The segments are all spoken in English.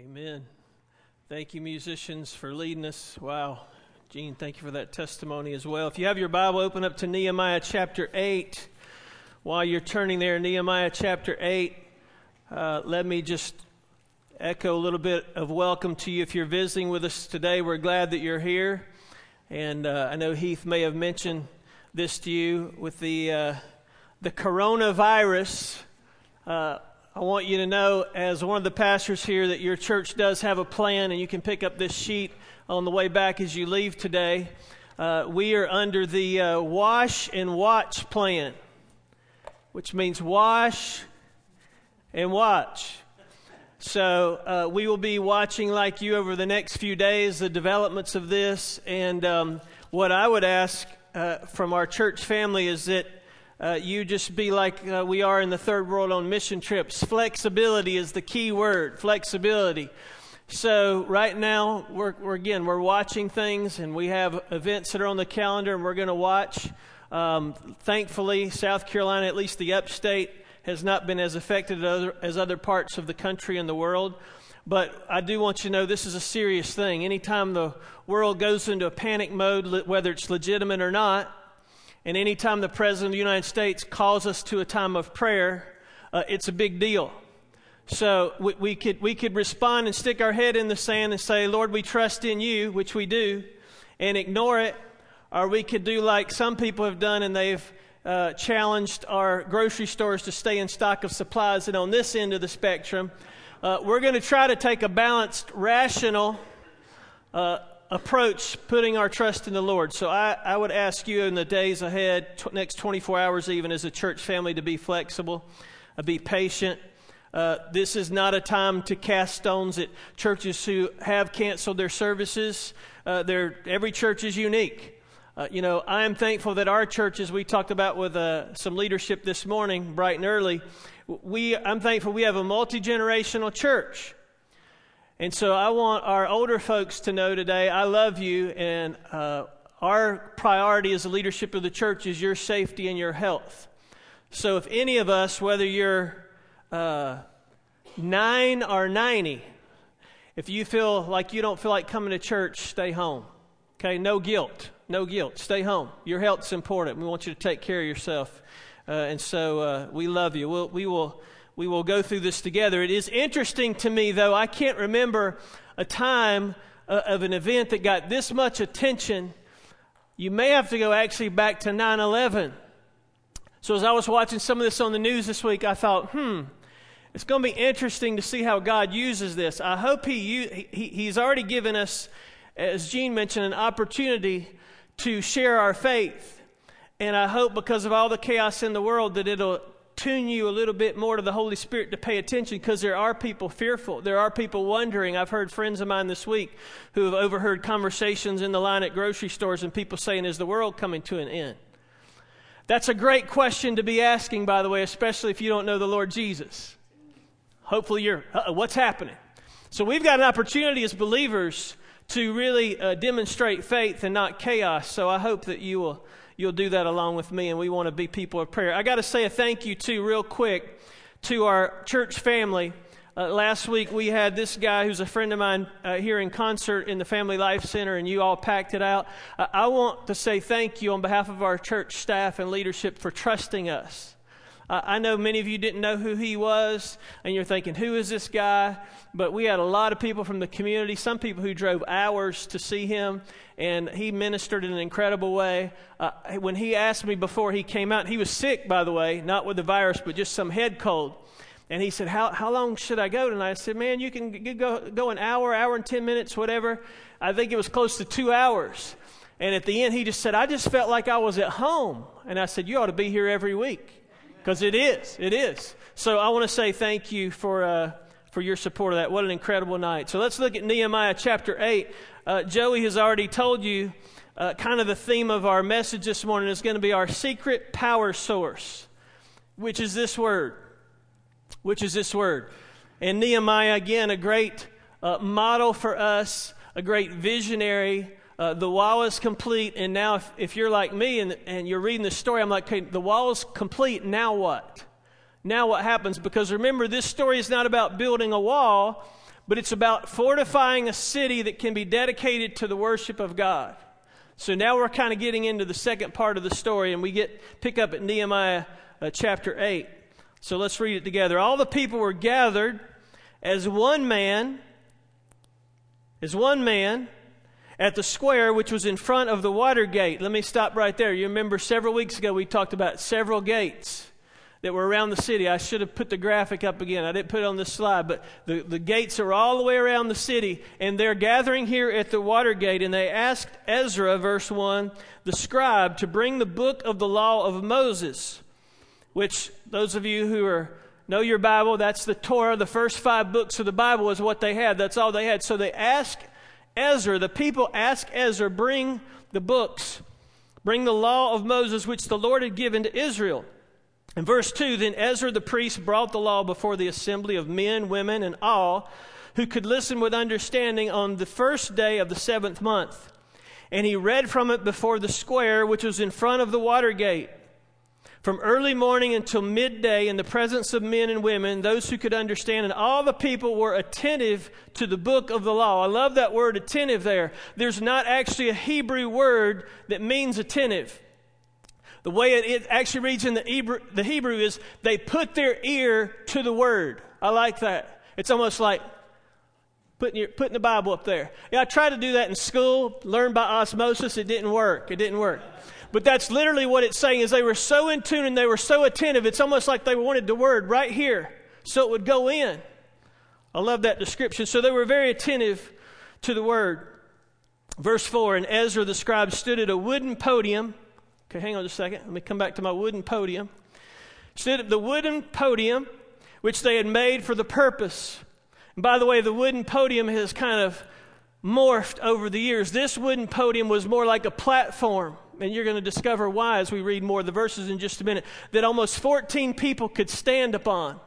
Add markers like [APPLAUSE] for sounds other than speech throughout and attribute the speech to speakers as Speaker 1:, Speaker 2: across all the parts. Speaker 1: Amen. Thank you, musicians, for leading us. Wow. Gene, thank you for that testimony as well. If you have your Bible, open up to Nehemiah chapter 8. While you're turning there, Nehemiah chapter 8, uh, let me just echo a little bit of welcome to you. If you're visiting with us today, we're glad that you're here. And uh, I know Heath may have mentioned this to you with the, uh, the coronavirus uh, I want you to know, as one of the pastors here, that your church does have a plan, and you can pick up this sheet on the way back as you leave today. Uh, we are under the uh, wash and watch plan, which means wash and watch. So uh, we will be watching, like you, over the next few days, the developments of this. And um, what I would ask uh, from our church family is that uh, you just be like uh, we are in the third world on mission trips. Flexibility is the key word flexibility. So, right now, we're, we're again, we're watching things and we have events that are on the calendar and we're going to watch. Um, thankfully, South Carolina, at least the upstate, has not been as affected as other parts of the country and the world. But I do want you to know this is a serious thing. Anytime the world goes into a panic mode, whether it's legitimate or not, and anytime the President of the United States calls us to a time of prayer, uh, it's a big deal. So we, we, could, we could respond and stick our head in the sand and say, Lord, we trust in you, which we do, and ignore it. Or we could do like some people have done and they've uh, challenged our grocery stores to stay in stock of supplies. And on this end of the spectrum, uh, we're going to try to take a balanced, rational, uh, approach putting our trust in the Lord. So I, I would ask you in the days ahead, t- next 24 hours even, as a church family, to be flexible, uh, be patient. Uh, this is not a time to cast stones at churches who have canceled their services. Uh, every church is unique. Uh, you know, I am thankful that our church, as we talked about with uh, some leadership this morning, bright and early, we, I'm thankful we have a multi generational church. And so I want our older folks to know today I love you, and uh, our priority as the leadership of the church is your safety and your health. So if any of us, whether you're uh, nine or 90, if you feel like you don't feel like coming to church, stay home. Okay, no guilt. No guilt. Stay home. Your health's important. We want you to take care of yourself. Uh, and so uh, we love you. We'll, we will we will go through this together. It is interesting to me, though, I can't remember a time uh, of an event that got this much attention. You may have to go actually back to 9 11. So, as I was watching some of this on the news this week, I thought, hmm, it's going to be interesting to see how God uses this. I hope he, he, He's already given us, as Gene mentioned, an opportunity to share our faith. And I hope because of all the chaos in the world that it'll tune you a little bit more to the Holy Spirit to pay attention because there are people fearful. There are people wondering. I've heard friends of mine this week who have overheard conversations in the line at grocery stores and people saying, Is the world coming to an end? That's a great question to be asking, by the way, especially if you don't know the Lord Jesus. Hopefully, you're, what's happening? So, we've got an opportunity as believers to really uh, demonstrate faith and not chaos. So, I hope that you will you'll do that along with me, and we want to be people of prayer. I got to say a thank you, too, real quick, to our church family. Uh, last week we had this guy who's a friend of mine uh, here in concert in the Family Life Center, and you all packed it out. Uh, I want to say thank you on behalf of our church staff and leadership for trusting us uh, I know many of you didn't know who he was, and you're thinking, who is this guy? But we had a lot of people from the community, some people who drove hours to see him, and he ministered in an incredible way. Uh, when he asked me before he came out, he was sick, by the way, not with the virus, but just some head cold. And he said, how, how long should I go tonight? I said, Man, you can go, go an hour, hour and 10 minutes, whatever. I think it was close to two hours. And at the end, he just said, I just felt like I was at home. And I said, You ought to be here every week because it is. It is. So I want to say thank you for, uh, for your support of that. What an incredible night. So let's look at Nehemiah chapter 8. Uh, Joey has already told you uh, kind of the theme of our message this morning is going to be our secret power source, which is this word. Which is this word. And Nehemiah, again, a great uh, model for us, a great visionary uh, the wall is complete, and now if, if you're like me and, and you're reading the story, I'm like, okay, the wall is complete, now what? Now what happens? Because remember, this story is not about building a wall, but it's about fortifying a city that can be dedicated to the worship of God. So now we're kind of getting into the second part of the story, and we get pick up at Nehemiah uh, chapter 8. So let's read it together. All the people were gathered as one man, as one man, at the square which was in front of the water gate. Let me stop right there. You remember several weeks ago we talked about several gates that were around the city. I should have put the graphic up again. I didn't put it on this slide, but the, the gates are all the way around the city, and they're gathering here at the water gate, and they asked Ezra, verse 1, the scribe, to bring the book of the law of Moses, which those of you who are know your Bible, that's the Torah, the first five books of the Bible is what they had. That's all they had. So they asked Ezra, the people ask Ezra, Bring the books, bring the law of Moses which the Lord had given to Israel. In verse 2, then Ezra the priest brought the law before the assembly of men, women, and all who could listen with understanding on the first day of the seventh month. And he read from it before the square which was in front of the water gate. From early morning until midday, in the presence of men and women, those who could understand, and all the people were attentive to the book of the law. I love that word attentive there. There's not actually a Hebrew word that means attentive. The way it, actually reads in the Hebrew, the Hebrew is they put their ear to the word. I like that. It's almost like putting, your, putting the Bible up there. Yeah, I tried to do that in school, learned by osmosis. It didn't work. It didn't work. But that's literally what it's saying is they were so in tune and they were so attentive. It's almost like they wanted the word right here so it would go in. I love that description. So they were very attentive to the word. Verse 4 And Ezra the scribe stood at a wooden podium. Okay, hang on just a second. Let me come back to my wooden podium. Stood at the wooden podium which they had made for the purpose. And by the way, the wooden podium has kind of morphed over the years. This wooden podium was more like a platform and you're going to discover why as we read more of the verses in just a minute, that almost 14 people could stand upon.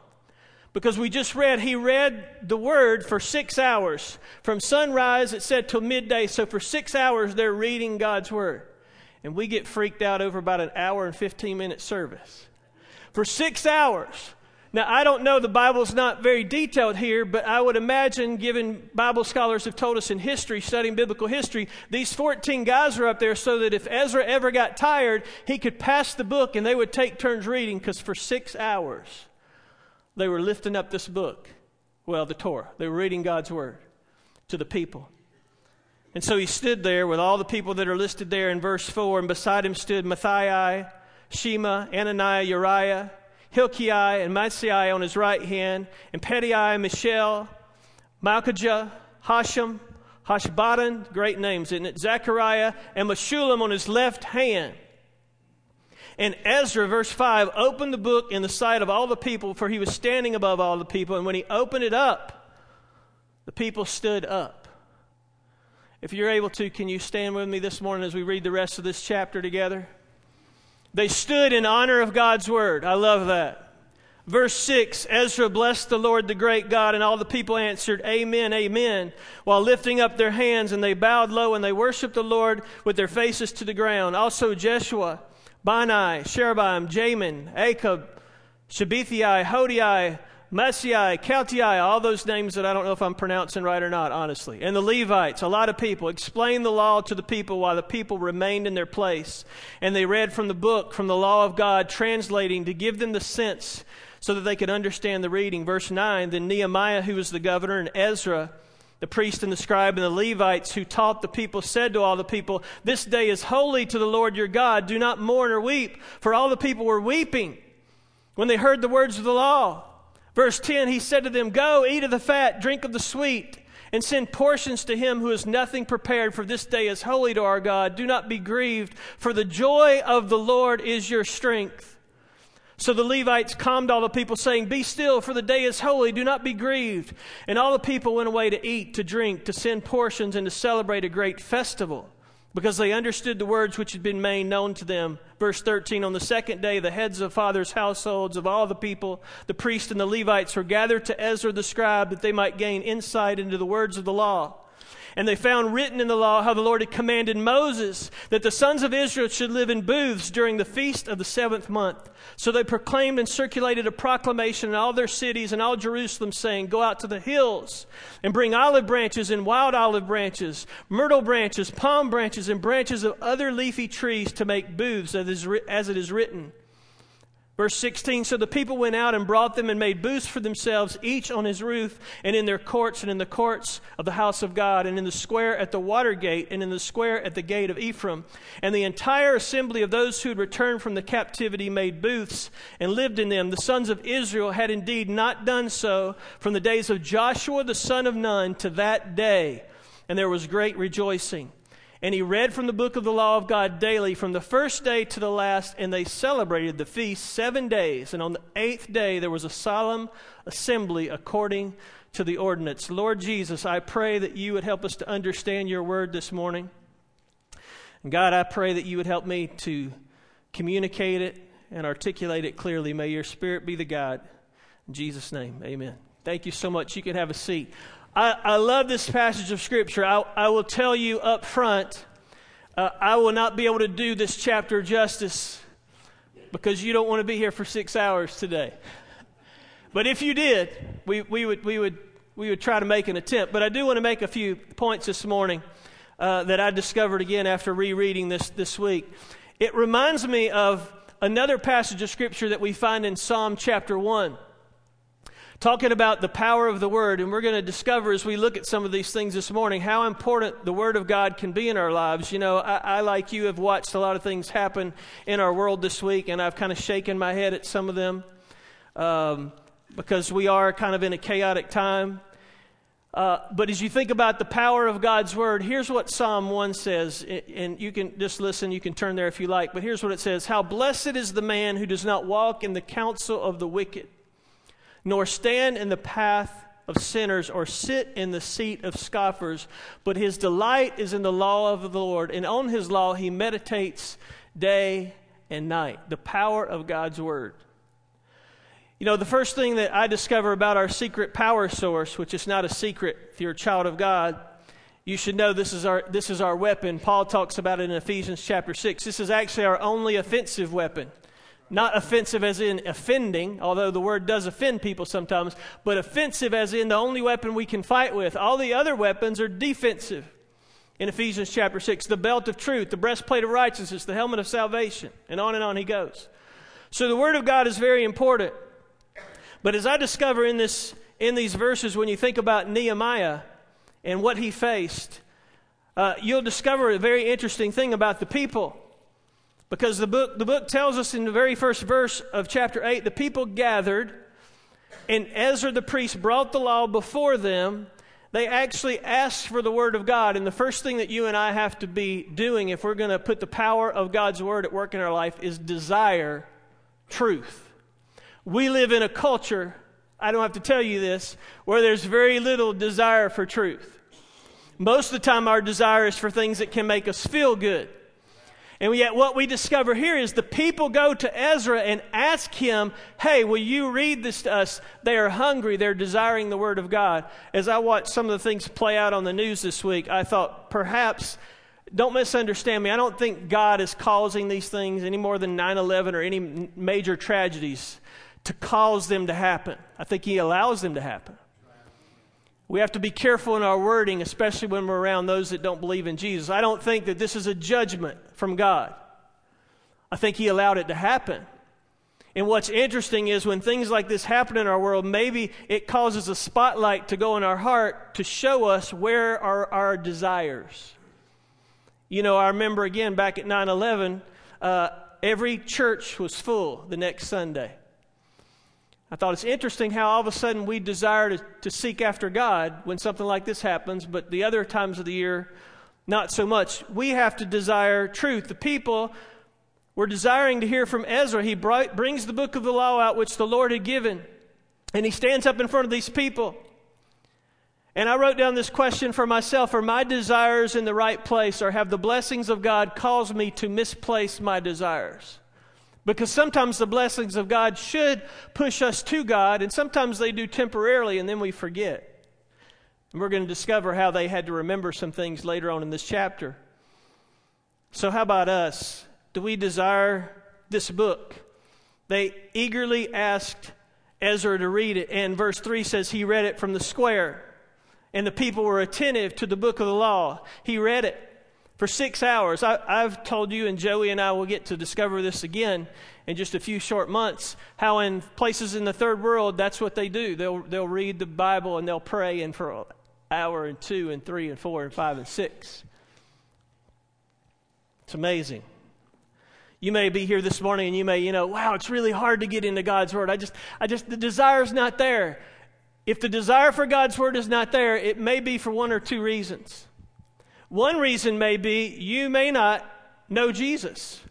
Speaker 1: Because we just read, he read the word for six hours. From sunrise, it said, till midday. So for six hours, they're reading God's word. And we get freaked out over about an hour and 15 minute service. For six hours, now, I don't know, the Bible's not very detailed here, but I would imagine, given Bible scholars have told us in history, studying biblical history, these 14 guys were up there so that if Ezra ever got tired, he could pass the book and they would take turns reading because for six hours they were lifting up this book. Well, the Torah. They were reading God's word to the people. And so he stood there with all the people that are listed there in verse 4, and beside him stood Matthiai, Shema, Ananiah, Uriah, Hilkiah and Maaseiah on his right hand, and Pedaiah, Mishael, Malchijah, Hashem, Hashbadan, great names, isn't it? Zechariah and Meshullam on his left hand. And Ezra, verse 5, opened the book in the sight of all the people, for he was standing above all the people. And when he opened it up, the people stood up. If you're able to, can you stand with me this morning as we read the rest of this chapter together? They stood in honor of God's word. I love that. Verse 6 Ezra blessed the Lord, the great God, and all the people answered, Amen, Amen, while lifting up their hands, and they bowed low, and they worshiped the Lord with their faces to the ground. Also, Jeshua, Bani, Sherebim, Jamin, Achab, Shabethai, Hodiah, Maaseiah, Kaltiah, all those names that I don't know if I'm pronouncing right or not, honestly. And the Levites, a lot of people, explained the law to the people while the people remained in their place. And they read from the book, from the law of God, translating to give them the sense so that they could understand the reading. Verse 9 Then Nehemiah, who was the governor, and Ezra, the priest and the scribe and the Levites who taught the people said to all the people, This day is holy to the Lord your God. Do not mourn or weep. For all the people were weeping when they heard the words of the law. Verse 10 He said to them, Go, eat of the fat, drink of the sweet, and send portions to him who has nothing prepared, for this day is holy to our God. Do not be grieved, for the joy of the Lord is your strength. So the Levites calmed all the people, saying, Be still, for the day is holy, do not be grieved. And all the people went away to eat, to drink, to send portions, and to celebrate a great festival because they understood the words which had been made known to them. Verse 13 On the second day, the heads of fathers' households of all the people, the priests and the Levites, were gathered to Ezra the scribe that they might gain insight into the words of the law. And they found written in the law how the Lord had commanded Moses that the sons of Israel should live in booths during the feast of the seventh month. So they proclaimed and circulated a proclamation in all their cities and all Jerusalem, saying, Go out to the hills and bring olive branches and wild olive branches, myrtle branches, palm branches, and branches of other leafy trees to make booths, as it is written. Verse 16 So the people went out and brought them and made booths for themselves, each on his roof, and in their courts, and in the courts of the house of God, and in the square at the water gate, and in the square at the gate of Ephraim. And the entire assembly of those who had returned from the captivity made booths and lived in them. The sons of Israel had indeed not done so from the days of Joshua the son of Nun to that day. And there was great rejoicing. And he read from the book of the law of God daily from the first day to the last, and they celebrated the feast seven days. And on the eighth day, there was a solemn assembly according to the ordinance. Lord Jesus, I pray that you would help us to understand your word this morning. And God, I pray that you would help me to communicate it and articulate it clearly. May your spirit be the guide. In Jesus' name, amen. Thank you so much. You can have a seat. I, I love this passage of Scripture. I, I will tell you up front, uh, I will not be able to do this chapter justice because you don't want to be here for six hours today. But if you did, we, we, would, we, would, we would try to make an attempt. But I do want to make a few points this morning uh, that I discovered again after rereading this this week. It reminds me of another passage of Scripture that we find in Psalm chapter 1 talking about the power of the Word, and we're going to discover as we look at some of these things this morning how important the Word of God can be in our lives. You know, I, I like you, have watched a lot of things happen in our world this week, and I've kind of shaken my head at some of them um, because we are kind of in a chaotic time. Uh, but as you think about the power of God's Word, here's what Psalm 1 says, and you can just listen, you can turn there if you like, but here's what it says How blessed is the man who does not walk in the counsel of the wicked nor stand in the path of sinners or sit in the seat of scoffers, but his delight is in the law of the Lord, and on his law he meditates day and night. The power of God's word. You know, the first thing that I discover about our secret power source, which is not a secret if you're a child of God, you should know this is our this is our weapon. Paul talks about it in Ephesians chapter 6. This is actually our only offensive weapon. Not offensive as in offending, although the word does offend people sometimes, but offensive as in the only weapon we can fight with. All the other weapons are defensive in Ephesians chapter 6 the belt of truth, the breastplate of righteousness, the helmet of salvation, and on and on he goes. So the Word of God is very important. But as I discover in, this, in these verses, when you think about Nehemiah and what he faced, uh, you'll discover a very interesting thing about the people. Because the book, the book tells us in the very first verse of chapter 8 the people gathered, and Ezra the priest brought the law before them. They actually asked for the word of God. And the first thing that you and I have to be doing if we're going to put the power of God's word at work in our life is desire truth. We live in a culture, I don't have to tell you this, where there's very little desire for truth. Most of the time, our desire is for things that can make us feel good. And yet, what we discover here is the people go to Ezra and ask him, Hey, will you read this to us? They are hungry, they're desiring the Word of God. As I watched some of the things play out on the news this week, I thought perhaps, don't misunderstand me, I don't think God is causing these things any more than 9 11 or any major tragedies to cause them to happen. I think He allows them to happen. We have to be careful in our wording, especially when we're around those that don't believe in Jesus. I don't think that this is a judgment from God. I think He allowed it to happen. And what's interesting is when things like this happen in our world, maybe it causes a spotlight to go in our heart to show us where are our desires. You know, I remember again back at 9 11, uh, every church was full the next Sunday. I thought it's interesting how all of a sudden we desire to, to seek after God when something like this happens, but the other times of the year, not so much. We have to desire truth. The people were desiring to hear from Ezra. He brought, brings the book of the law out, which the Lord had given, and he stands up in front of these people. And I wrote down this question for myself Are my desires in the right place, or have the blessings of God caused me to misplace my desires? Because sometimes the blessings of God should push us to God, and sometimes they do temporarily, and then we forget. And we're going to discover how they had to remember some things later on in this chapter. So, how about us? Do we desire this book? They eagerly asked Ezra to read it, and verse 3 says, He read it from the square, and the people were attentive to the book of the law. He read it for six hours. I, have told you, and Joey and I will get to discover this again in just a few short months, how in places in the third world, that's what they do. They'll, they'll read the Bible and they'll pray, and for an hour and two and three and four and five and six. It's amazing. You may be here this morning and you may, you know, wow, it's really hard to get into God's Word. I just, I just, the desire's not there. If the desire for God's Word is not there, it may be for one or two reasons. One reason may be you may not know Jesus.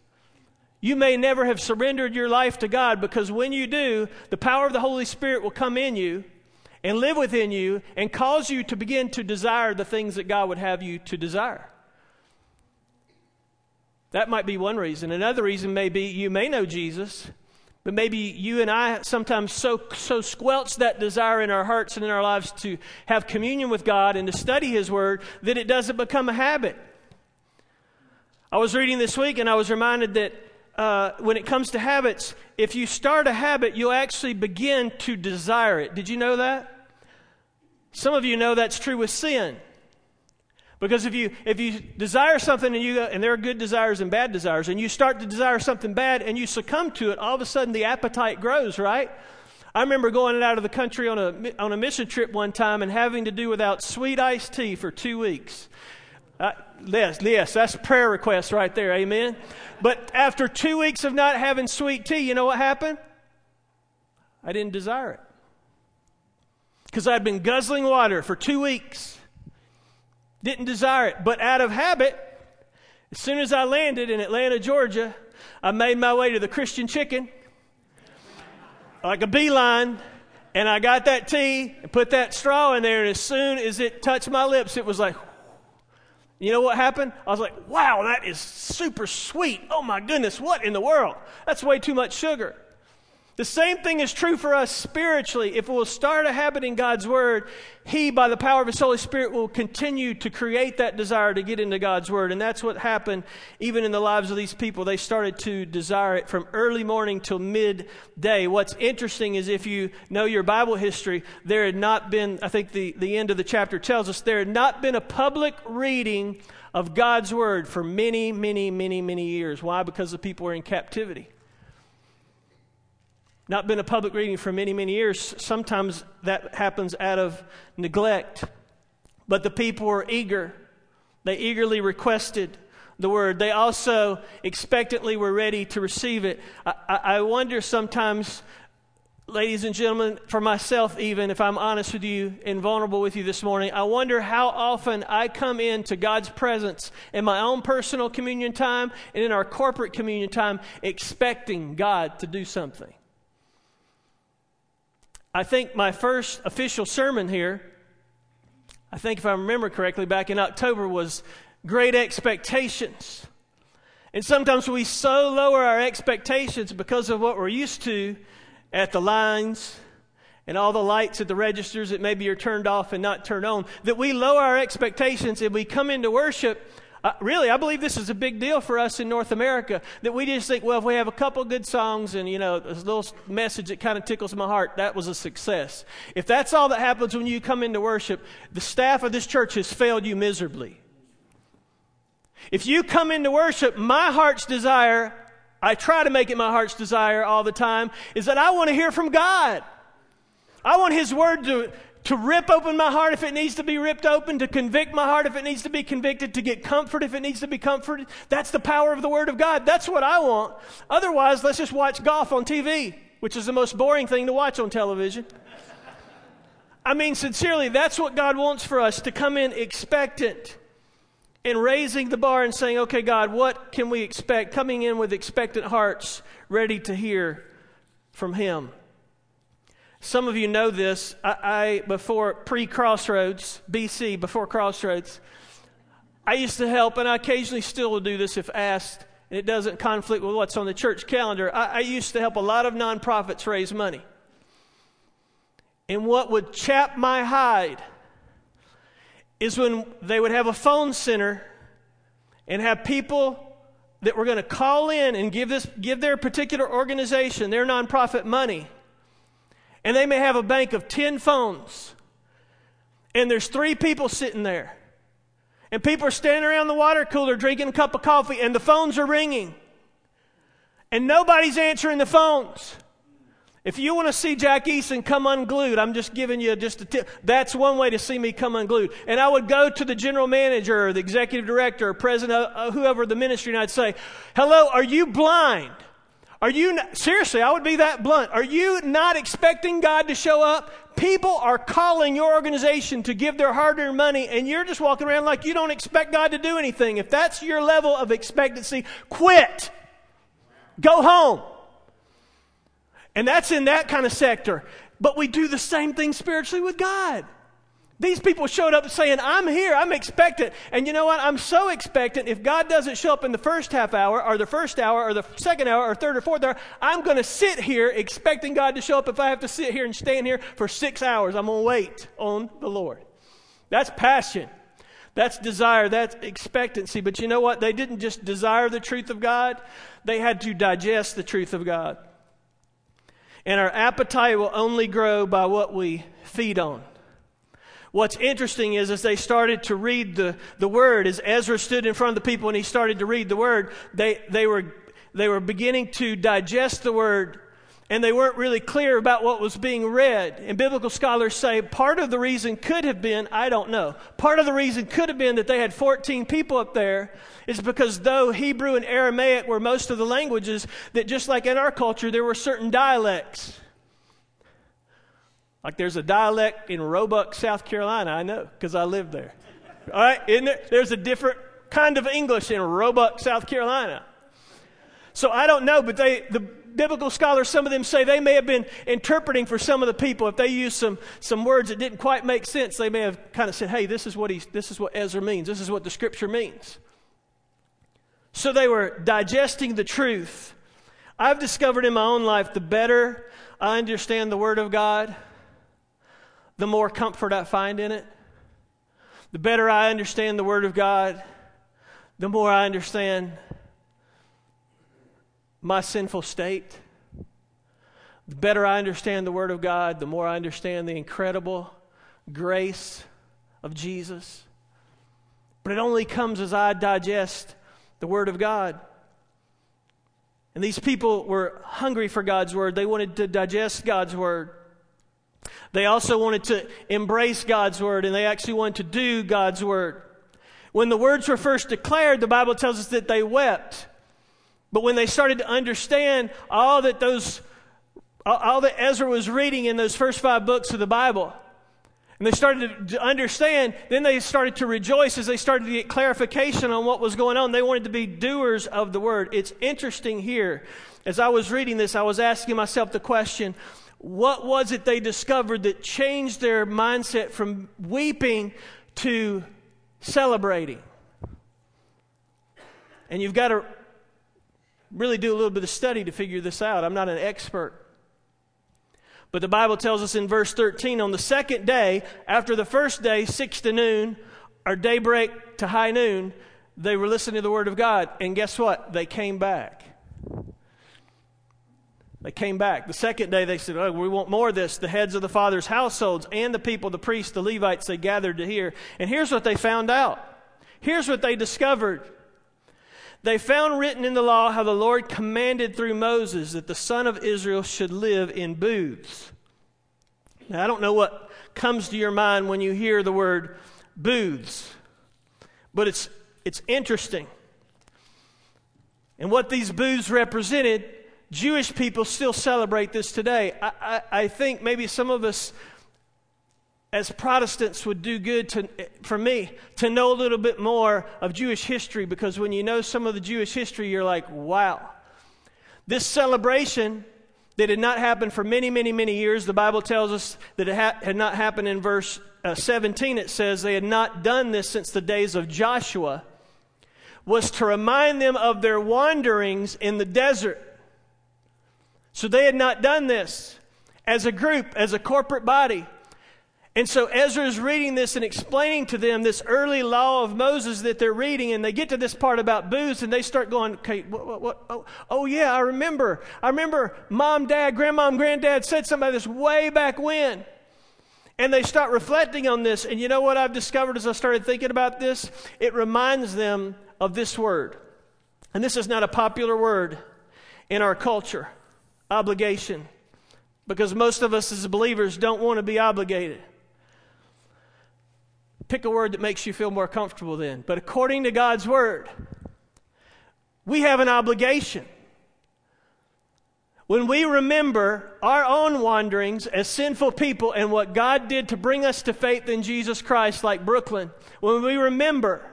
Speaker 1: You may never have surrendered your life to God because when you do, the power of the Holy Spirit will come in you and live within you and cause you to begin to desire the things that God would have you to desire. That might be one reason. Another reason may be you may know Jesus, but maybe you and I sometimes so, so squelch that desire in our hearts and in our lives to have communion with God and to study His Word that it doesn't become a habit. I was reading this week and I was reminded that uh, when it comes to habits, if you start a habit, you'll actually begin to desire it. Did you know that? Some of you know that's true with sin. Because if you, if you desire something and, you, and there are good desires and bad desires, and you start to desire something bad and you succumb to it, all of a sudden the appetite grows, right? I remember going out of the country on a, on a mission trip one time and having to do without sweet iced tea for two weeks. Uh, yes, yes, that's prayer request right there, amen? But after two weeks of not having sweet tea, you know what happened? I didn't desire it. Because I'd been guzzling water for two weeks. Didn't desire it, but out of habit, as soon as I landed in Atlanta, Georgia, I made my way to the Christian Chicken like a beeline. And I got that tea and put that straw in there, and as soon as it touched my lips, it was like, you know what happened? I was like, wow, that is super sweet. Oh my goodness, what in the world? That's way too much sugar. The same thing is true for us spiritually. If we'll start a habit in God's Word, He, by the power of His Holy Spirit, will continue to create that desire to get into God's Word. And that's what happened even in the lives of these people. They started to desire it from early morning till midday. What's interesting is if you know your Bible history, there had not been, I think the, the end of the chapter tells us, there had not been a public reading of God's Word for many, many, many, many years. Why? Because the people were in captivity not been a public reading for many, many years. Sometimes that happens out of neglect. But the people were eager. They eagerly requested the word. They also expectantly were ready to receive it. I, I wonder sometimes, ladies and gentlemen, for myself even, if I'm honest with you and vulnerable with you this morning, I wonder how often I come into God's presence in my own personal communion time and in our corporate communion time expecting God to do something. I think my first official sermon here, I think if I remember correctly, back in October was Great Expectations. And sometimes we so lower our expectations because of what we're used to at the lines and all the lights at the registers that maybe are turned off and not turned on that we lower our expectations and we come into worship uh, really, I believe this is a big deal for us in North America that we just think, well, if we have a couple good songs and, you know, a little message that kind of tickles my heart, that was a success. If that's all that happens when you come into worship, the staff of this church has failed you miserably. If you come into worship, my heart's desire, I try to make it my heart's desire all the time, is that I want to hear from God. I want His Word to to rip open my heart if it needs to be ripped open, to convict my heart if it needs to be convicted, to get comfort if it needs to be comforted. That's the power of the Word of God. That's what I want. Otherwise, let's just watch golf on TV, which is the most boring thing to watch on television. I mean, sincerely, that's what God wants for us to come in expectant and raising the bar and saying, okay, God, what can we expect? Coming in with expectant hearts, ready to hear from Him. Some of you know this. I, I before pre Crossroads, BC, before Crossroads, I used to help, and I occasionally still will do this if asked, and it doesn't conflict with what's on the church calendar. I, I used to help a lot of nonprofits raise money. And what would chap my hide is when they would have a phone center and have people that were going to call in and give, this, give their particular organization, their nonprofit money and they may have a bank of 10 phones, and there's three people sitting there, and people are standing around the water cooler drinking a cup of coffee, and the phones are ringing, and nobody's answering the phones. If you want to see Jack Eason come unglued, I'm just giving you just a tip. That's one way to see me come unglued. And I would go to the general manager or the executive director or president, or uh, uh, whoever the ministry, and I'd say, Hello, are you blind? Are you, not, seriously, I would be that blunt. Are you not expecting God to show up? People are calling your organization to give their hard earned money, and you're just walking around like you don't expect God to do anything. If that's your level of expectancy, quit. Go home. And that's in that kind of sector. But we do the same thing spiritually with God. These people showed up saying, I'm here, I'm expectant. And you know what? I'm so expectant. If God doesn't show up in the first half hour, or the first hour, or the second hour, or third or fourth hour, I'm going to sit here expecting God to show up. If I have to sit here and stand here for six hours, I'm going to wait on the Lord. That's passion. That's desire. That's expectancy. But you know what? They didn't just desire the truth of God, they had to digest the truth of God. And our appetite will only grow by what we feed on. What's interesting is as they started to read the, the word, as Ezra stood in front of the people and he started to read the word, they, they, were, they were beginning to digest the word and they weren't really clear about what was being read. And biblical scholars say part of the reason could have been, I don't know, part of the reason could have been that they had 14 people up there is because though Hebrew and Aramaic were most of the languages, that just like in our culture, there were certain dialects. Like there's a dialect in Roebuck, South Carolina, I know, because I lived there. All right, isn't there? There's a different kind of English in Roebuck, South Carolina. So I don't know, but they, the biblical scholars, some of them say they may have been interpreting for some of the people. If they used some, some words that didn't quite make sense, they may have kind of said, hey, this is what, he, this is what Ezra means, this is what the scripture means. So they were digesting the truth. I've discovered in my own life the better I understand the Word of God, the more comfort I find in it. The better I understand the Word of God, the more I understand my sinful state. The better I understand the Word of God, the more I understand the incredible grace of Jesus. But it only comes as I digest the Word of God. And these people were hungry for God's Word, they wanted to digest God's Word. They also wanted to embrace God's word and they actually wanted to do God's word. When the words were first declared, the Bible tells us that they wept. But when they started to understand all that those all that Ezra was reading in those first five books of the Bible, and they started to understand, then they started to rejoice as they started to get clarification on what was going on. They wanted to be doers of the word. It's interesting here. As I was reading this, I was asking myself the question what was it they discovered that changed their mindset from weeping to celebrating? And you've got to really do a little bit of study to figure this out. I'm not an expert. But the Bible tells us in verse 13 on the second day, after the first day, 6 to noon, or daybreak to high noon, they were listening to the word of God. And guess what? They came back. They came back. The second day they said, Oh, we want more of this. The heads of the father's households and the people, the priests, the Levites, they gathered to hear. And here's what they found out. Here's what they discovered. They found written in the law how the Lord commanded through Moses that the son of Israel should live in booths. Now, I don't know what comes to your mind when you hear the word booths, but it's, it's interesting. And what these booths represented Jewish people still celebrate this today. I, I, I think maybe some of us as Protestants would do good to, for me to know a little bit more of Jewish history because when you know some of the Jewish history, you're like, wow. This celebration that had not happened for many, many, many years, the Bible tells us that it ha- had not happened in verse uh, 17. It says they had not done this since the days of Joshua, was to remind them of their wanderings in the desert so they had not done this as a group, as a corporate body. And so Ezra is reading this and explaining to them this early law of Moses that they're reading, and they get to this part about booths, and they start going, okay, what, what, what, oh, oh, yeah, I remember. I remember mom, dad, grandma, granddad said something about this way back when. And they start reflecting on this, and you know what I've discovered as I started thinking about this? It reminds them of this word. And this is not a popular word in our culture obligation because most of us as believers don't want to be obligated. Pick a word that makes you feel more comfortable then. But according to God's word, we have an obligation. When we remember our own wanderings as sinful people and what God did to bring us to faith in Jesus Christ, like Brooklyn, when we remember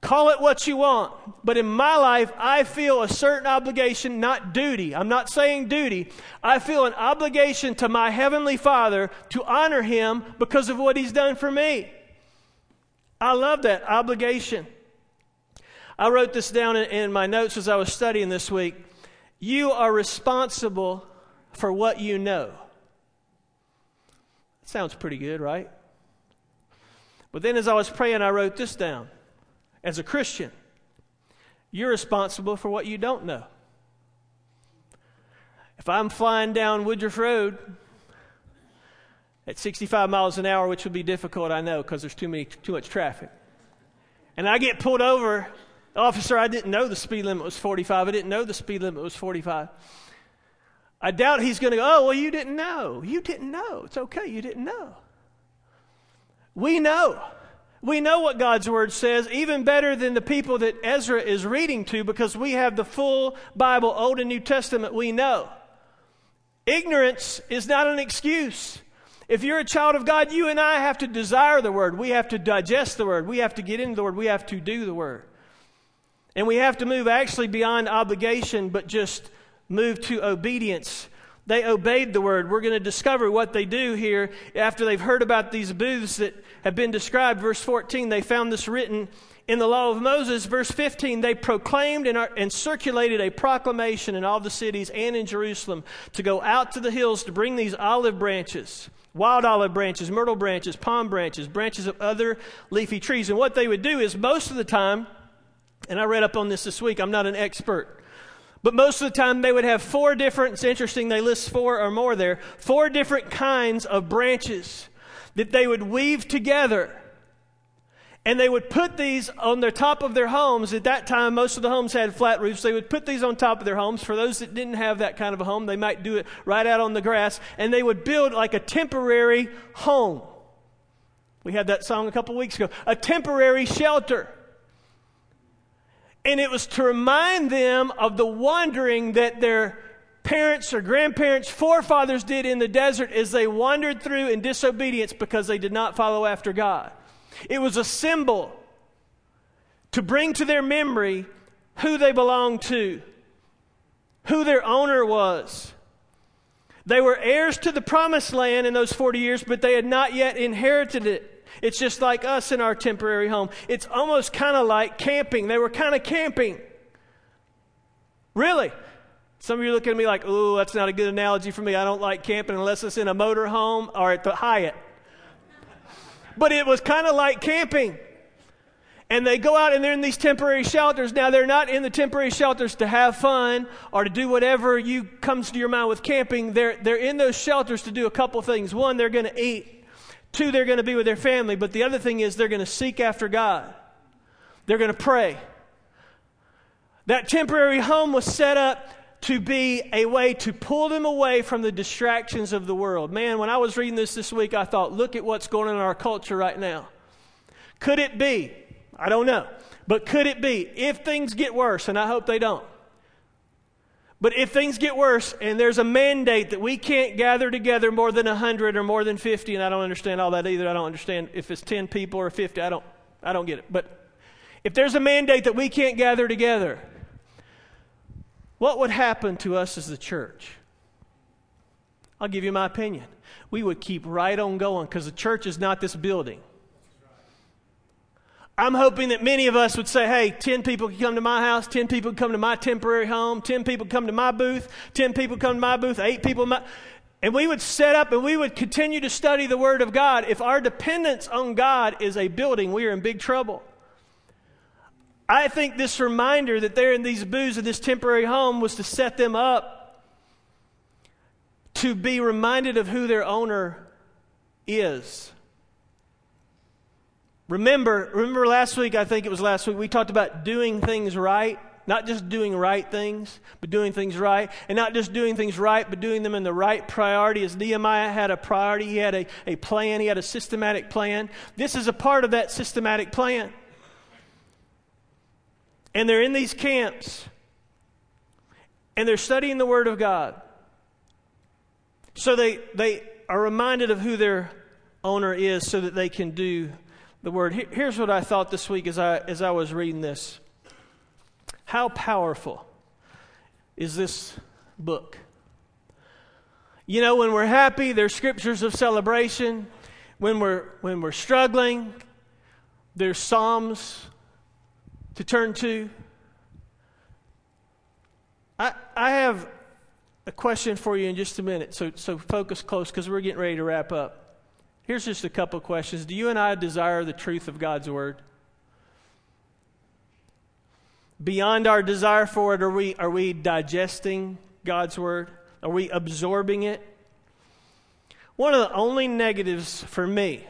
Speaker 1: Call it what you want. But in my life, I feel a certain obligation, not duty. I'm not saying duty. I feel an obligation to my Heavenly Father to honor Him because of what He's done for me. I love that obligation. I wrote this down in, in my notes as I was studying this week. You are responsible for what you know. sounds pretty good, right? But then as I was praying, I wrote this down. As a Christian, you're responsible for what you don't know. If I'm flying down Woodruff Road at 65 miles an hour, which would be difficult, I know, because there's too, many, too much traffic, and I get pulled over, officer, I didn't know the speed limit was 45. I didn't know the speed limit was 45. I doubt he's going to go, oh, well, you didn't know. You didn't know. It's okay, you didn't know. We know. We know what God's word says, even better than the people that Ezra is reading to, because we have the full Bible, Old and New Testament, we know. Ignorance is not an excuse. If you're a child of God, you and I have to desire the word. We have to digest the word. We have to get into the word. We have to do the word. And we have to move actually beyond obligation, but just move to obedience they obeyed the word. We're going to discover what they do here after they've heard about these booths that have been described. Verse 14, they found this written in the law of Moses. Verse 15, they proclaimed and, are, and, circulated a proclamation in all the cities and in Jerusalem to go out to the hills to bring these olive branches, wild olive branches, myrtle branches, palm branches, branches of other leafy trees. And what they would do is most of the time, and I read up on this this week, I'm not an expert. But most of the time, they would have four different, it's interesting, they list four or more there, four different kinds of branches that they would weave together. And they would put these on the top of their homes. At that time, most of the homes had flat roofs. They would put these on top of their homes. For those that didn't have that kind of a home, they might do it right out on the grass. And they would build like a temporary home. We had that song a couple weeks ago a temporary shelter. And it was to remind them of the wandering that their parents or grandparents, forefathers did in the desert as they wandered through in disobedience because they did not follow after God. It was a symbol to bring to their memory who they belonged to, who their owner was. They were heirs to the promised land in those 40 years, but they had not yet inherited it. It's just like us in our temporary home. It's almost kind of like camping. They were kind of camping. Really. Some of you are looking at me like, ooh, that's not a good analogy for me. I don't like camping unless it's in a motor home or at the Hyatt. But it was kind of like camping. And they go out and they're in these temporary shelters. Now, they're not in the temporary shelters to have fun or to do whatever you comes to your mind with camping. They're, they're in those shelters to do a couple things. One, they're going to eat. Two, they're going to be with their family, but the other thing is they're going to seek after God. They're going to pray. That temporary home was set up to be a way to pull them away from the distractions of the world. Man, when I was reading this this week, I thought, look at what's going on in our culture right now. Could it be? I don't know. But could it be, if things get worse, and I hope they don't, but if things get worse and there's a mandate that we can't gather together more than 100 or more than 50, and I don't understand all that either. I don't understand if it's 10 people or 50. I don't, I don't get it. But if there's a mandate that we can't gather together, what would happen to us as the church? I'll give you my opinion. We would keep right on going because the church is not this building. I'm hoping that many of us would say, hey, 10 people can come to my house, 10 people can come to my temporary home, 10 people come to my booth, 10 people come to my booth, 8 people. My... And we would set up and we would continue to study the Word of God. If our dependence on God is a building, we are in big trouble. I think this reminder that they're in these booths in this temporary home was to set them up to be reminded of who their owner is. Remember, remember last week, I think it was last week, we talked about doing things right. Not just doing right things, but doing things right. And not just doing things right, but doing them in the right priority. As Nehemiah had a priority, he had a, a plan, he had a systematic plan. This is a part of that systematic plan. And they're in these camps, and they're studying the Word of God. So they, they are reminded of who their owner is so that they can do the word. Here's what I thought this week as I, as I was reading this How powerful is this book? You know, when we're happy, there's scriptures of celebration. When we're, when we're struggling, there's Psalms to turn to. I, I have a question for you in just a minute, so, so focus close because we're getting ready to wrap up. Here's just a couple questions. Do you and I desire the truth of God's word? Beyond our desire for it, are we, are we digesting God's word? Are we absorbing it? One of the only negatives for me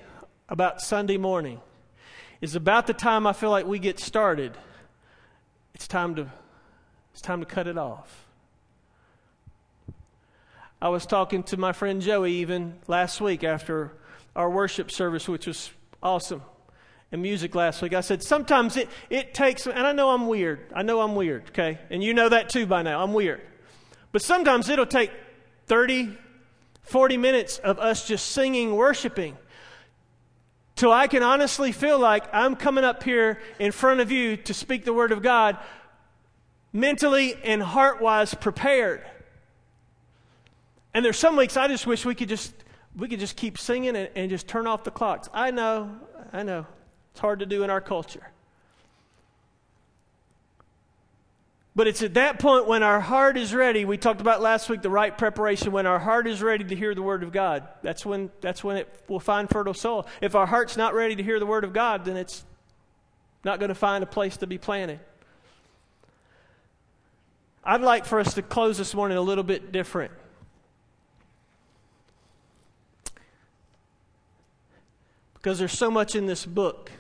Speaker 1: about Sunday morning is about the time I feel like we get started. It's time to, it's time to cut it off. I was talking to my friend Joey even last week after our worship service, which was awesome, and music last week. I said, sometimes it, it takes, and I know I'm weird. I know I'm weird, okay? And you know that too by now. I'm weird. But sometimes it'll take 30, 40 minutes of us just singing, worshiping, till I can honestly feel like I'm coming up here in front of you to speak the Word of God mentally and heart wise prepared. And there's some weeks I just wish we could just we could just keep singing and, and just turn off the clocks. I know, I know. It's hard to do in our culture. But it's at that point when our heart is ready. We talked about last week the right preparation. When our heart is ready to hear the word of God, that's when, that's when it will find fertile soil. If our heart's not ready to hear the word of God, then it's not going to find a place to be planted. I'd like for us to close this morning a little bit different. because there's so much in this book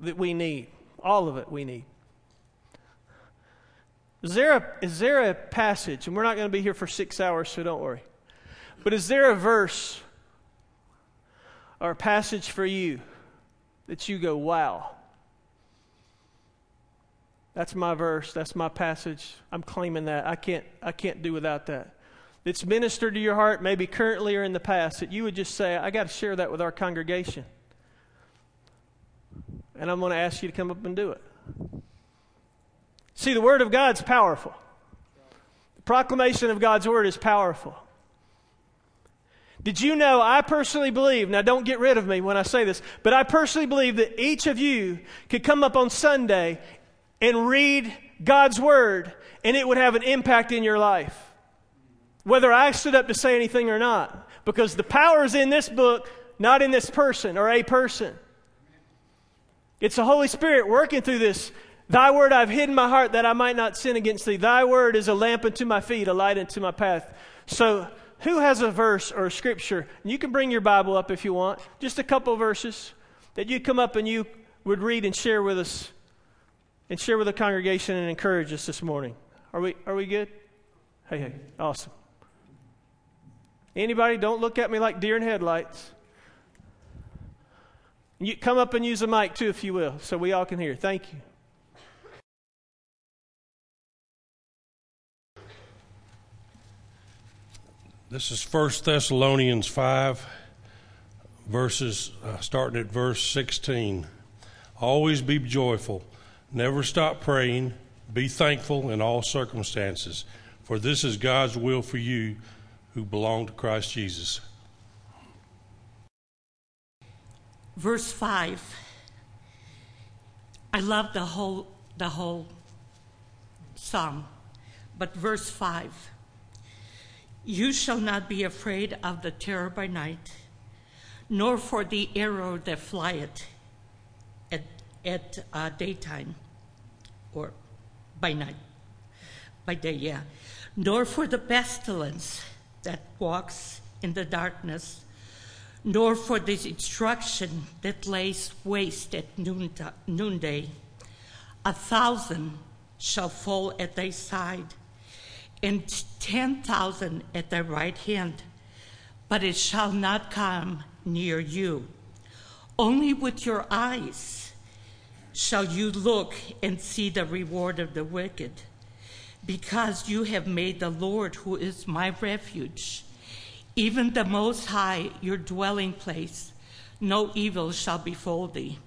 Speaker 1: that we need. All of it we need. Is there a, is there a passage, and we're not going to be here for six hours, so don't worry, but is there a verse or a passage for you that you go, wow? That's my verse. That's my passage. I'm claiming that. I can't, I can't do without that that's ministered to your heart, maybe currently or in the past, that you would just say, I got to share that with our congregation. And I'm going to ask you to come up and do it. See, the Word of God's powerful. The proclamation of God's Word is powerful. Did you know? I personally believe, now don't get rid of me when I say this, but I personally believe that each of you could come up on Sunday and read God's Word, and it would have an impact in your life whether I stood up to say anything or not, because the power is in this book, not in this person or a person. It's the Holy Spirit working through this. Thy word I've hidden my heart that I might not sin against thee. Thy word is a lamp unto my feet, a light unto my path. So, who has a verse or a scripture? You can bring your Bible up if you want, just a couple verses that you come up and you would read and share with us and share with the congregation and encourage us this morning. Are we, are we good? Hey, hey, awesome. Anybody, don't look at me like deer in headlights. You come up and use a mic too, if you will, so we all can hear. Thank you.
Speaker 2: This is 1 Thessalonians 5, verses, uh, starting at verse 16. Always be joyful, never stop praying, be thankful in all circumstances, for this is God's will for you who belong to Christ Jesus.
Speaker 3: Verse 5. I love the whole the whole psalm, but verse 5. You shall not be afraid of the terror by night, nor for the arrow that flieth at, at uh, daytime, or by night, by day, yeah, nor for the pestilence that walks in the darkness, nor for the destruction that lays waste at noonday. A thousand shall fall at thy side, and ten thousand at thy right hand, but it shall not come near you. Only with your eyes shall you look and see the reward of the wicked because you have made the Lord, who is my refuge, even the Most High, your dwelling place. No evil shall befall thee,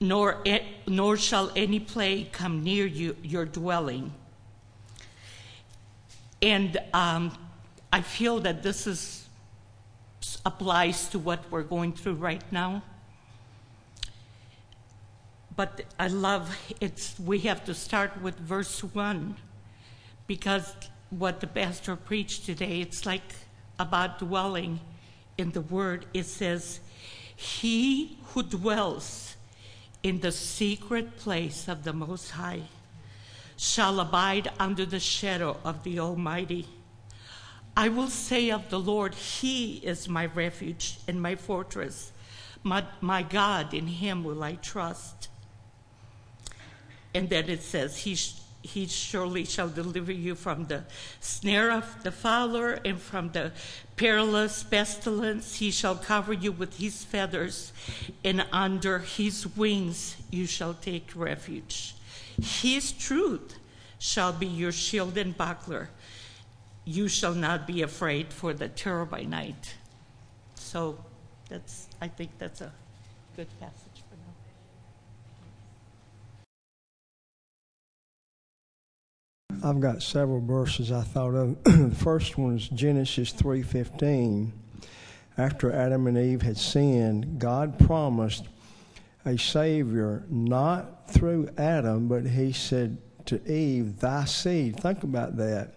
Speaker 3: nor, nor shall any plague come near you, your dwelling. And um, I feel that this is, applies to what we're going through right now but I love it's we have to start with verse 1 because what the pastor preached today it's like about dwelling in the word it says he who dwells in the secret place of the most high shall abide under the shadow of the almighty I will say of the Lord, He is my refuge and my fortress. My, my, God, in Him will I trust. And then it says, he, sh- he surely shall deliver you from the snare of the fowler and from the perilous pestilence. He shall cover you with his feathers, and under his wings you shall take refuge. His truth shall be your shield and buckler. You shall not be afraid for the terror by night. So that's, I think that's a good passage.
Speaker 4: I've got several verses I thought of. the [CLEARS THROAT] first one is Genesis 3:15. After Adam and Eve had sinned, God promised a savior not through Adam, but he said to Eve, "Thy seed." Think about that.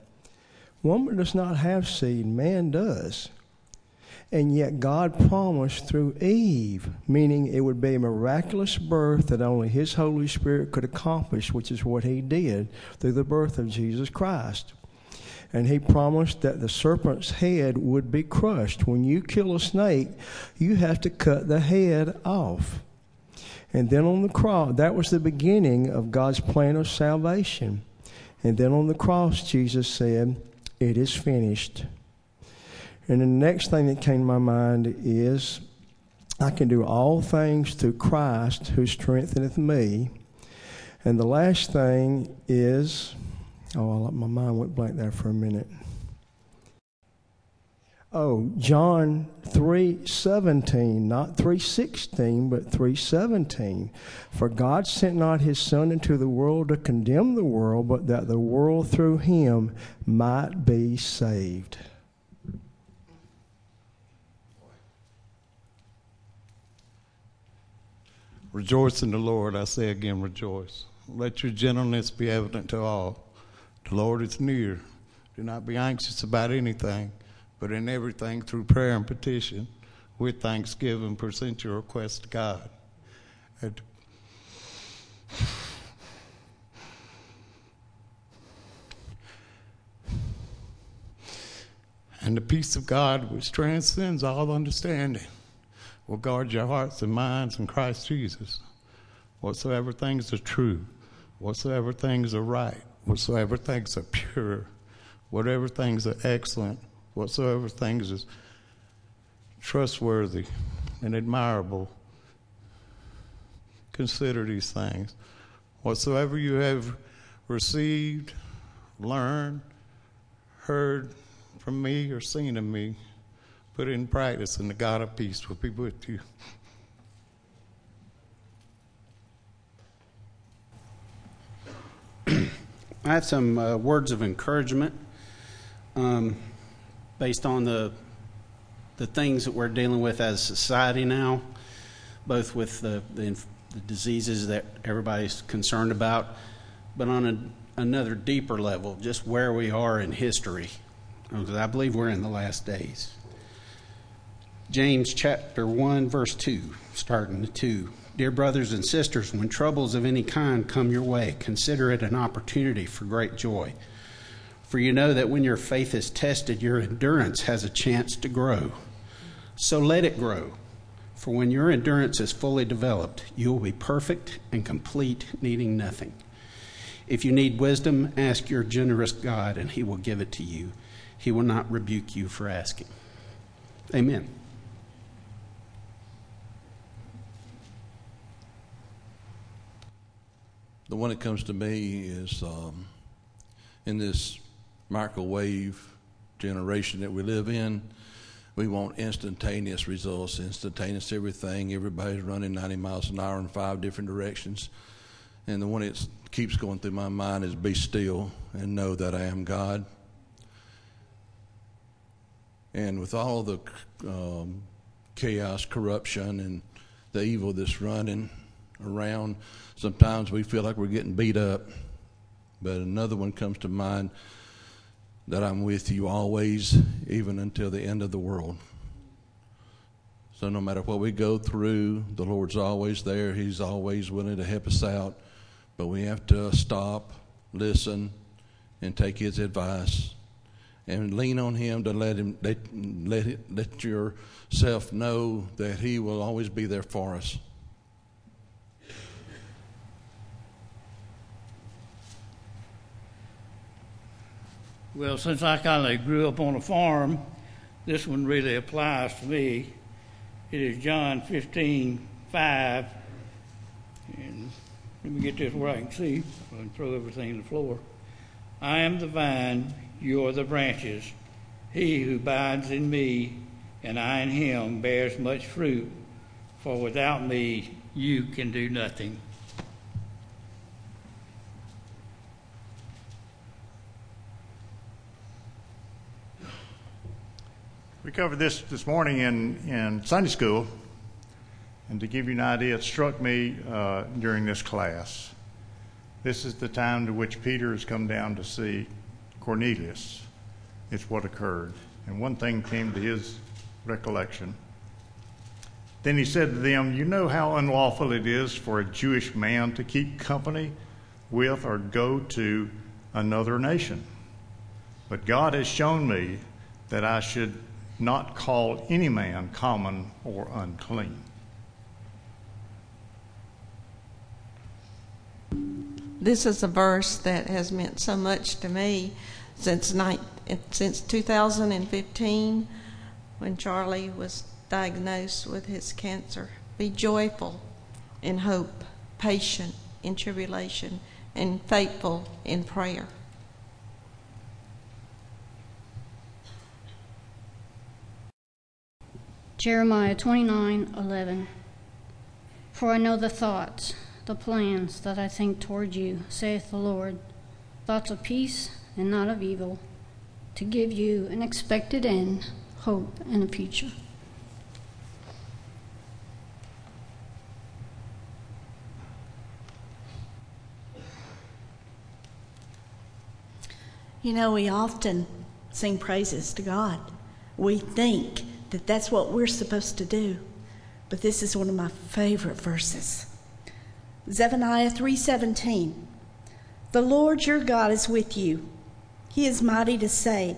Speaker 4: Woman does not have seed, man does. And yet, God promised through Eve, meaning it would be a miraculous birth that only His Holy Spirit could accomplish, which is what He did through the birth of Jesus Christ. And He promised that the serpent's head would be crushed. When you kill a snake, you have to cut the head off. And then on the cross, that was the beginning of God's plan of salvation. And then on the cross, Jesus said, It is finished. And the next thing that came to my mind is I can do all things through Christ who strengtheneth me. And the last thing is, oh, my mind went blank there for a minute. Oh, John 3:17, not 3:16, but 3:17. For God sent not his son into the world to condemn the world, but that the world through him might be saved.
Speaker 2: Rejoice in the Lord. I say again, rejoice. Let your gentleness be evident to all. The Lord is near. Do not be anxious about anything, but in everything through prayer and petition, with thanksgiving, present your request to God. And and the peace of God, which transcends all understanding, will guard your hearts and minds in Christ Jesus. Whatsoever things are true, whatsoever things are right, whatsoever things are pure, whatever things are excellent, whatsoever things is trustworthy and admirable, consider these things. Whatsoever you have received, learned, heard from me, or seen of me, Put it in practice, and the God of peace will be with you. I
Speaker 5: have some uh, words of encouragement um, based on the the things that we're dealing with as society now, both with the, the, the diseases that everybody's concerned about, but on a, another deeper level, just where we are in history. Because I believe we're in the last days. James chapter 1, verse 2, starting at 2. Dear brothers and sisters, when troubles of any kind come your way, consider it an opportunity for great joy. For you know that when your faith is tested, your endurance has a chance to grow. So let it grow. For when your endurance is fully developed, you will be perfect and complete, needing nothing. If you need wisdom, ask your generous God, and He will give it to you. He will not rebuke you for asking. Amen.
Speaker 6: The one that comes to me is um, in this microwave generation that we live in, we want instantaneous results, instantaneous everything. Everybody's running 90 miles an hour in five different directions. And the one that keeps going through my mind is be still and know that I am God. And with all the um, chaos, corruption, and the evil that's running, around. Sometimes we feel like we're getting beat up. But another one comes to mind that I'm with you always, even until the end of the world. So no matter what we go through, the Lord's always there. He's always willing to help us out. But we have to stop, listen, and take His advice. And lean on Him to let Him let, let, let yourself know that He will always be there for us.
Speaker 7: Well, since I kind of grew up on a farm, this one really applies to me. It is John 15, 5. And let me get this where I can see and throw everything on the floor. I am the vine, you are the branches. He who abides in me and I in him bears much fruit, for without me you can do nothing.
Speaker 2: We covered this this morning in, in Sunday school, and to give you an idea, it struck me uh, during this class. This is the time to which Peter has come down to see Cornelius. It's what occurred. And one thing came to his recollection. Then he said to them, You know how unlawful it is for a Jewish man to keep company with or go to another nation. But God has shown me that I should not call any man common or unclean.
Speaker 8: This is a verse that has meant so much to me since since 2015 when Charlie was diagnosed with his cancer. Be joyful in hope, patient in tribulation, and faithful in prayer.
Speaker 9: Jeremiah 29:11 For I know the thoughts, the plans that I think toward you, saith the Lord, thoughts of peace and not of evil, to give you an expected end, hope, and a future.
Speaker 10: You know, we often sing praises to God. We think that that's what we're supposed to do. But this is one of my favorite verses. Zephaniah 3:17. The Lord your God is with you. He is mighty to save.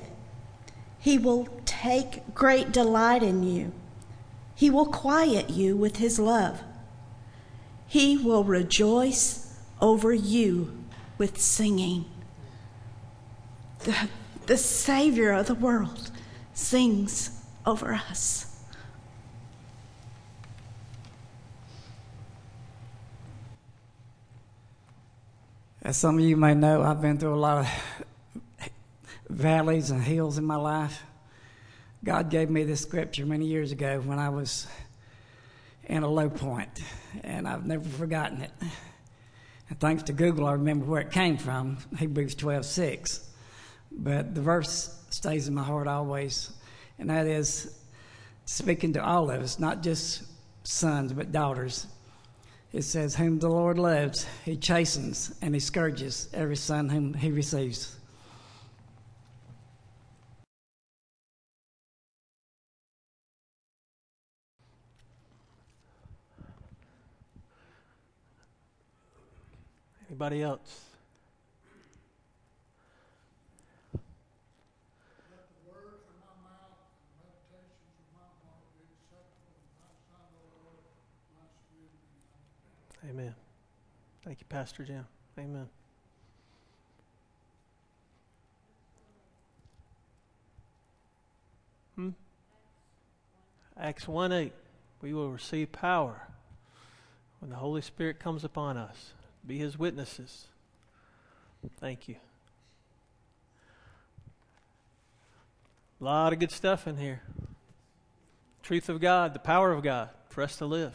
Speaker 10: He will take great delight in you. He will quiet you with his love. He will rejoice over you with singing. The, the Savior of the world sings over us.
Speaker 11: As some of you may know, I've been through a lot of [LAUGHS] valleys and hills in my life. God gave me this scripture many years ago when I was in a low point, and I've never forgotten it. And thanks to Google, I remember where it came from Hebrews 12 6. But the verse stays in my heart always and that is speaking to all of us, not just sons, but daughters. It says, Whom the Lord loves, he chastens and he scourges every son whom he receives.
Speaker 1: Anybody else? Amen. Thank you, Pastor Jim. Amen. Hmm? Acts 1 8. We will receive power when the Holy Spirit comes upon us. Be his witnesses. Thank you. A lot of good stuff in here. Truth of God, the power of God for us to live.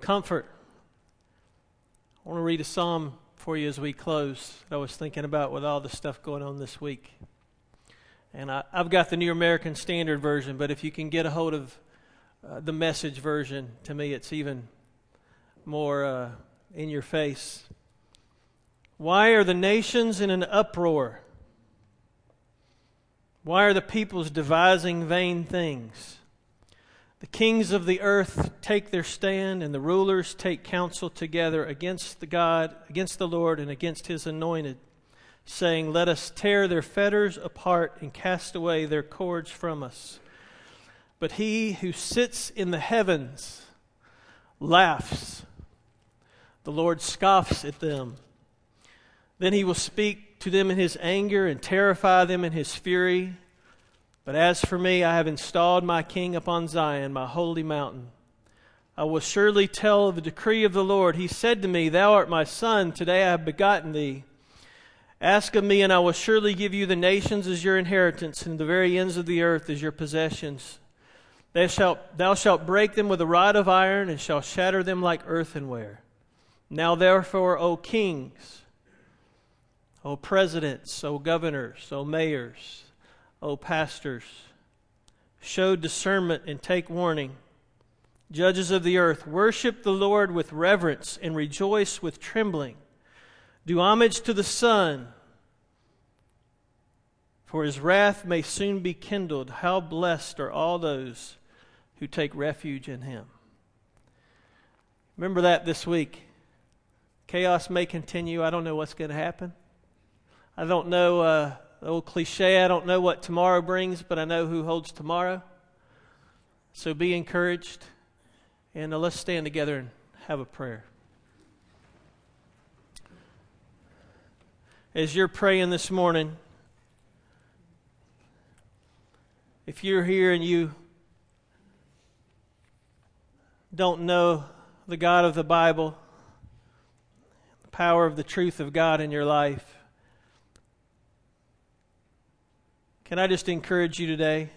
Speaker 1: Comfort. I want to read a psalm for you as we close that I was thinking about with all the stuff going on this week. And I, have got the New American Standard Version, but if you can get a hold of uh, the message version, to me it's even more uh, in your face. Why are the nations in an uproar? Why are the peoples devising vain things? The kings of the earth take their stand, and the rulers take counsel together against the God, against the Lord, and against his anointed, saying, Let us tear their fetters apart and cast away their cords from us. But he who sits in the heavens laughs. The Lord scoffs at them. Then he will speak to them in his anger and terrify them in his fury. But as for me, I have installed my king upon Zion, my holy mountain. I will surely tell of the decree of the Lord. He said to me, Thou art my son, today I have begotten thee. Ask of me, and I will surely give you the nations as your inheritance, and the very ends of the earth as your possessions. Thou shalt, thou shalt break them with a rod of iron, and shalt shatter them like earthenware. Now, therefore, O kings, O presidents, O governors, O mayors, O pastors. Show discernment and take warning. Judges of the earth, worship the Lord with reverence and rejoice with trembling. Do homage to the Son, for his wrath may soon be kindled. How blessed are all those who take refuge in him. Remember that this week. Chaos may continue. I don't know what's going to happen. I don't know. Uh, the old cliche I don't know what tomorrow brings, but I know who holds tomorrow. So be encouraged. And uh, let's stand together and have a prayer. As you're praying this morning, if you're here and you don't know the God of the Bible, the power of the truth of God in your life, Can I just encourage you today?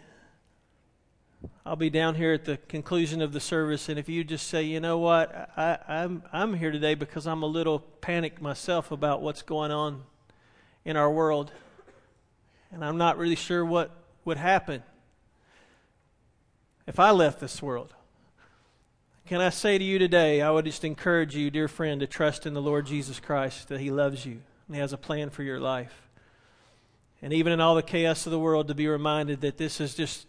Speaker 1: I'll be down here at the conclusion of the service, and if you just say, you know what, I, am I'm, I'm here today because I'm a little panicked myself about what's going on in our world, and I'm not really sure what would happen if I left this world. Can I say to you today, I would just encourage you, dear friend, to trust in the Lord Jesus Christ that He loves you and He has a plan for your life and even in all the chaos of the world, to be reminded that this is just,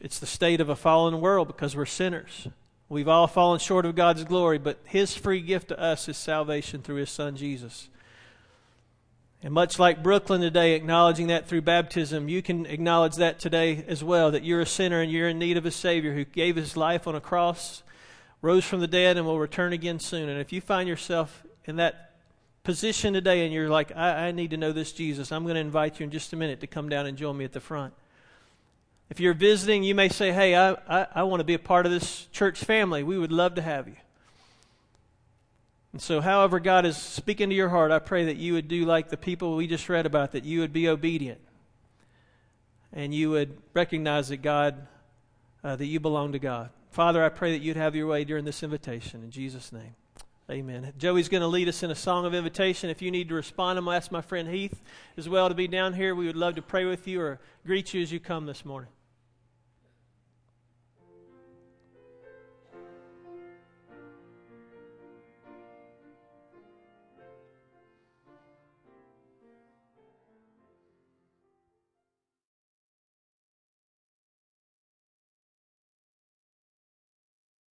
Speaker 1: it's the state of a fallen world because we're sinners. We've all fallen short of God's glory, but His free gift to us is salvation through His Son Jesus. And much like Brooklyn today, acknowledging that through baptism, you can acknowledge that today as well that you're a sinner and you're in need of a Savior who gave His life on a cross, rose from the dead, and will return again soon. And if you find yourself in that position today and you're like, I, I need to know this Jesus, I'm going to invite you in just a minute to come down and join me at the front. If you're visiting, you may say, Hey, I, I, I want to be a part of this church family. We would love to have you. And so, however, God is speaking to your heart, I pray that you would do like the people we just read about, that you would be obedient and you would recognize that God, uh, that you belong to God. Father, I pray that you'd have your way during this invitation. In Jesus' name. Amen. Joey's going to lead us in a song of invitation. If you need to respond, I'm going to ask my friend Heath as well to be down here. We would love to pray with you or greet you as you come this morning.